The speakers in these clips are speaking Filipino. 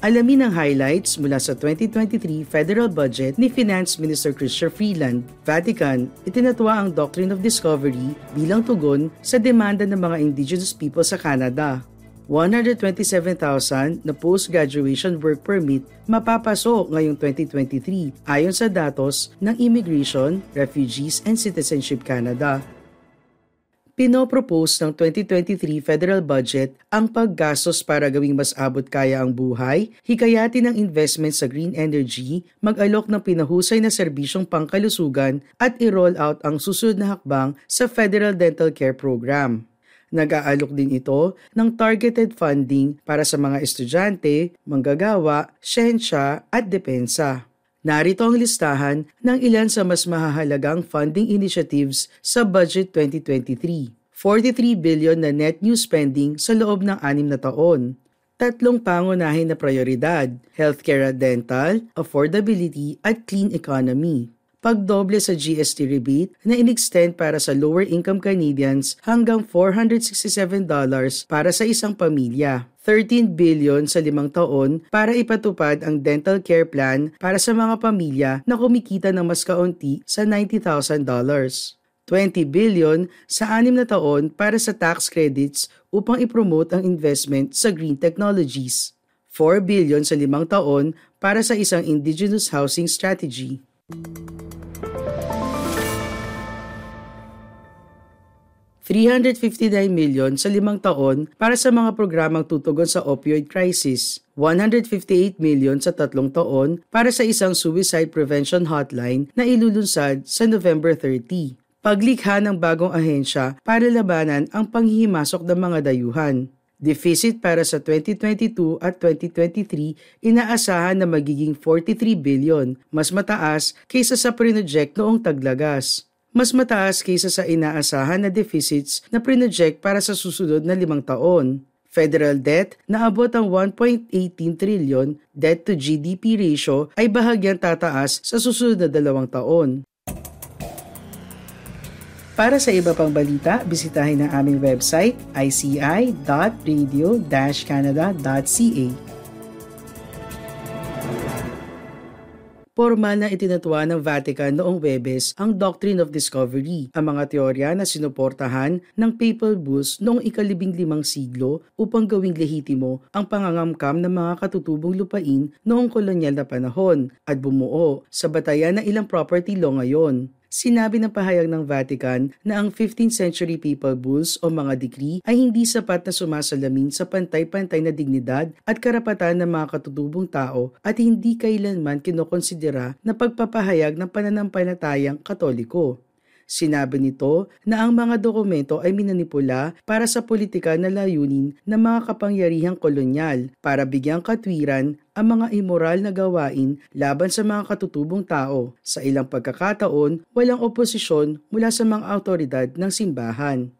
Alamin ang highlights mula sa 2023 federal budget ni Finance Minister Chrystia Freeland. Vatican, itinatwa ang Doctrine of Discovery bilang tugon sa demanda ng mga indigenous people sa Canada. 127,000 na post-graduation work permit mapapasok ngayong 2023 ayon sa datos ng Immigration, Refugees and Citizenship Canada. Pinopropose ng 2023 federal budget ang paggastos para gawing mas abot kaya ang buhay, hikayatin ang investment sa green energy, mag-alok ng pinahusay na serbisyong pangkalusugan at i-roll out ang susunod na hakbang sa Federal Dental Care Program. Nag-aalok din ito ng targeted funding para sa mga estudyante, manggagawa, siyensya at depensa. Narito ang listahan ng ilan sa mas mahahalagang funding initiatives sa Budget 2023. 43 billion na net new spending sa loob ng anim na taon. Tatlong pangunahin na prioridad, healthcare at dental, affordability at clean economy pagdoble sa GST rebate na inextend para sa lower income Canadians hanggang $467 para sa isang pamilya. 13 billion sa limang taon para ipatupad ang dental care plan para sa mga pamilya na kumikita ng mas kaunti sa $90,000. 20 billion sa anim na taon para sa tax credits upang ipromote ang investment sa green technologies. 4 billion sa limang taon para sa isang indigenous housing strategy. 359 million sa limang taon para sa mga programang tutugon sa opioid crisis, 158 million sa tatlong taon para sa isang suicide prevention hotline na ilulunsad sa November 30. Paglikha ng bagong ahensya para labanan ang panghihimasok ng mga dayuhan. Deficit para sa 2022 at 2023 inaasahan na magiging 43 billion, mas mataas kaysa sa prinoject noong taglagas mas mataas kaysa sa inaasahan na deficits na prinoject para sa susunod na limang taon. Federal debt na abot ang 1.18 trillion debt to GDP ratio ay bahagyang tataas sa susunod na dalawang taon. Para sa iba pang balita, bisitahin ang aming website ici.radio-canada.ca. Formal na itinatwa ng Vatican noong Webes ang Doctrine of Discovery, ang mga teorya na sinuportahan ng Papal Bulls noong ikalibing limang siglo upang gawing lehitimo ang pangangamkam ng mga katutubong lupain noong kolonyal na panahon at bumuo sa batayan ng ilang property law ngayon. Sinabi ng pahayag ng Vatican na ang 15th century papal bulls o mga decree ay hindi sapat na sumasalamin sa pantay-pantay na dignidad at karapatan ng mga katutubong tao at hindi kailanman kinokonsidera na pagpapahayag ng pananampalatayang katoliko. Sinabi nito na ang mga dokumento ay minanipula para sa politika na layunin ng mga kapangyarihang kolonyal para bigyang katwiran ang mga immoral na gawain laban sa mga katutubong tao. Sa ilang pagkakataon, walang oposisyon mula sa mga autoridad ng simbahan.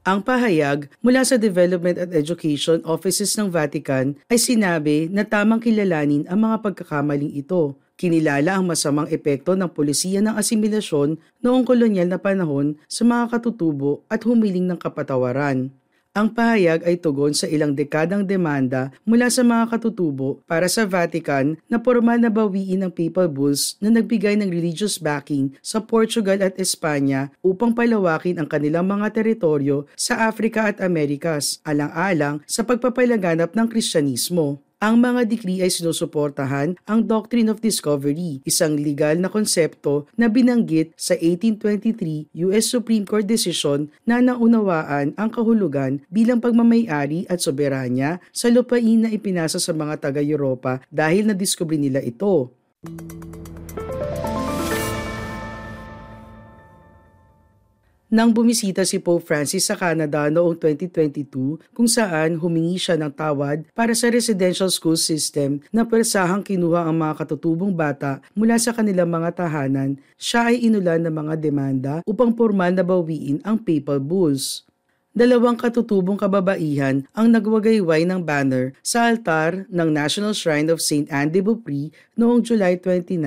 Ang pahayag mula sa Development at Education Offices ng Vatican ay sinabi na tamang kilalanin ang mga pagkakamaling ito. Kinilala ang masamang epekto ng polisiya ng asimilasyon noong kolonyal na panahon sa mga katutubo at humiling ng kapatawaran. Ang pahayag ay tugon sa ilang dekadang demanda mula sa mga katutubo para sa Vatican na formal na bawiin ng papal bulls na nagbigay ng religious backing sa Portugal at Espanya upang palawakin ang kanilang mga teritoryo sa Africa at Amerikas, alang-alang sa pagpapalaganap ng Kristyanismo. Ang mga dekri ay sinusuportahan ang Doctrine of Discovery, isang legal na konsepto na binanggit sa 1823 US Supreme Court decision na naunawaan ang kahulugan bilang pagmamayari at soberanya sa lupain na ipinasa sa mga taga-Europa dahil na-discover nila ito. Nang bumisita si Pope Francis sa Canada noong 2022 kung saan humingi siya ng tawad para sa residential school system na persahang kinuha ang mga katutubong bata mula sa kanilang mga tahanan, siya ay inulan ng mga demanda upang formal na bawiin ang papal bulls dalawang katutubong kababaihan ang nagwagayway ng banner sa altar ng National Shrine of St. Anne de Beaupré noong July 29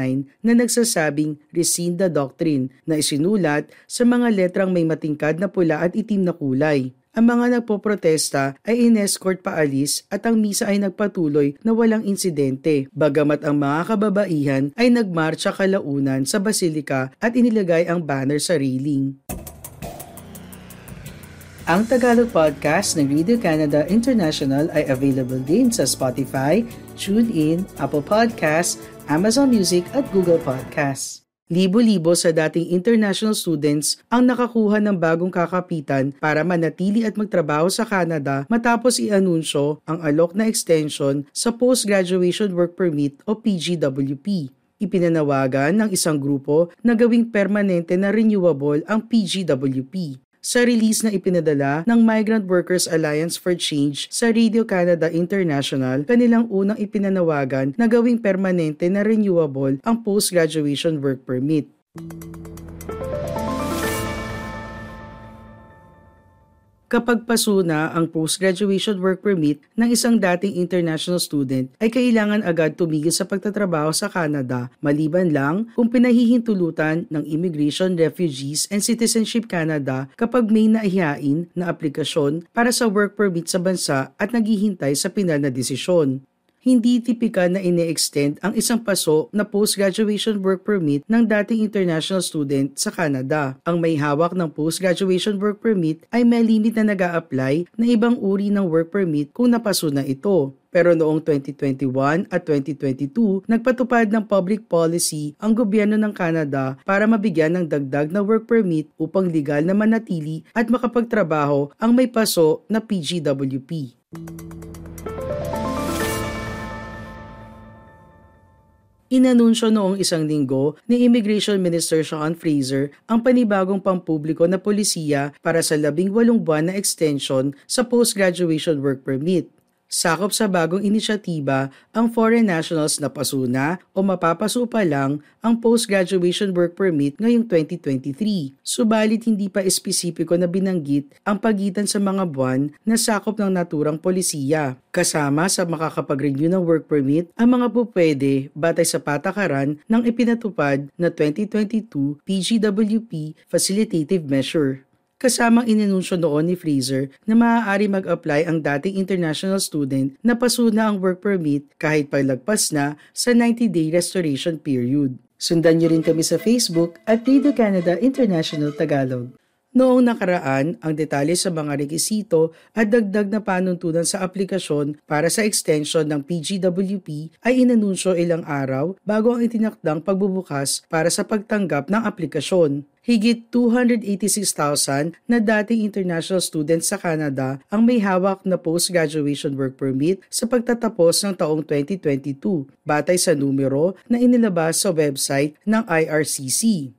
na nagsasabing Rescinda Doctrine na isinulat sa mga letrang may matingkad na pula at itim na kulay. Ang mga nagpoprotesta ay inescort paalis at ang misa ay nagpatuloy na walang insidente, bagamat ang mga kababaihan ay nagmarcha kalaunan sa basilika at inilagay ang banner sa railing. Ang Tagalog podcast ng Radio Canada International ay available din sa Spotify, TuneIn, Apple Podcasts, Amazon Music at Google Podcasts. Libo-libo sa dating international students ang nakakuha ng bagong kakapitan para manatili at magtrabaho sa Canada matapos i-anunsyo ang alok na extension sa Post-Graduation Work Permit o PGWP. Ipinanawagan ng isang grupo na gawing permanente na renewable ang PGWP sa release na ipinadala ng Migrant Workers Alliance for Change sa Radio Canada International, kanilang unang ipinanawagan na gawing permanente na renewable ang post-graduation work permit. Kapag paso na ang post-graduation work permit ng isang dating international student, ay kailangan agad tumigil sa pagtatrabaho sa Canada, maliban lang kung pinahihintulutan ng Immigration, Refugees and Citizenship Canada kapag may naihain na aplikasyon para sa work permit sa bansa at naghihintay sa pinal na desisyon hindi tipikal na ine-extend ang isang paso na post-graduation work permit ng dating international student sa Canada. Ang may hawak ng post-graduation work permit ay may limit na nag apply na ibang uri ng work permit kung napaso na ito. Pero noong 2021 at 2022, nagpatupad ng public policy ang gobyerno ng Canada para mabigyan ng dagdag na work permit upang legal na manatili at makapagtrabaho ang may paso na PGWP. Inanunsyo noong isang linggo ni Immigration Minister Sean Fraser ang panibagong pampubliko na polisiya para sa labing walong buwan na extension sa post-graduation work permit. Sakop sa bagong inisyatiba ang foreign nationals na pasuna o mapapaso pa lang ang post-graduation work permit ngayong 2023. Subalit hindi pa espesipiko na binanggit ang pagitan sa mga buwan na sakop ng naturang polisiya. Kasama sa makakapag-renew ng work permit ang mga pupwede batay sa patakaran ng ipinatupad na 2022 PGWP Facilitative Measure kasamang inanunsyo noon ni Freezer na maaari mag-apply ang dating international student na pasuna ang work permit kahit paglagpas na sa 90-day restoration period. Sundan niyo rin kami sa Facebook at Radio Canada International Tagalog. Noong nakaraan, ang detalye sa mga rekisito at dagdag na panuntunan sa aplikasyon para sa extension ng PGWP ay inanunsyo ilang araw bago ang itinakdang pagbubukas para sa pagtanggap ng aplikasyon. Higit 286,000 na dating international students sa Canada ang may hawak na post-graduation work permit sa pagtatapos ng taong 2022 batay sa numero na inilabas sa website ng IRCC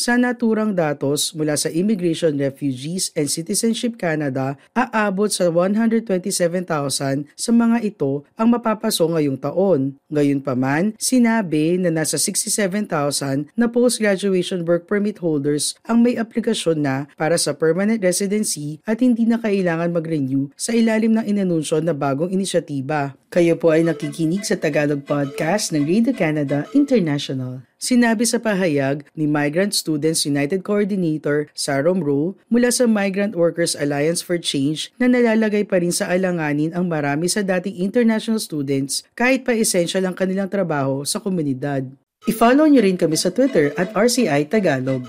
sa naturang datos mula sa Immigration, Refugees and Citizenship Canada, aabot sa 127,000 sa mga ito ang mapapaso ngayong taon. Gayunpaman, sinabi na nasa 67,000 na postgraduation work permit holders ang may aplikasyon na para sa permanent residency at hindi na kailangan mag-renew sa ilalim ng inanunsyo na bagong inisyatiba. Kayo po ay nakikinig sa Tagalog Podcast ng Radio Canada International. Sinabi sa pahayag ni Migrant Students United Coordinator Sarah Rowe mula sa Migrant Workers Alliance for Change na nalalagay pa rin sa alanganin ang marami sa dating international students kahit pa essential ang kanilang trabaho sa komunidad. I-follow niyo rin kami sa Twitter at RCI Tagalog.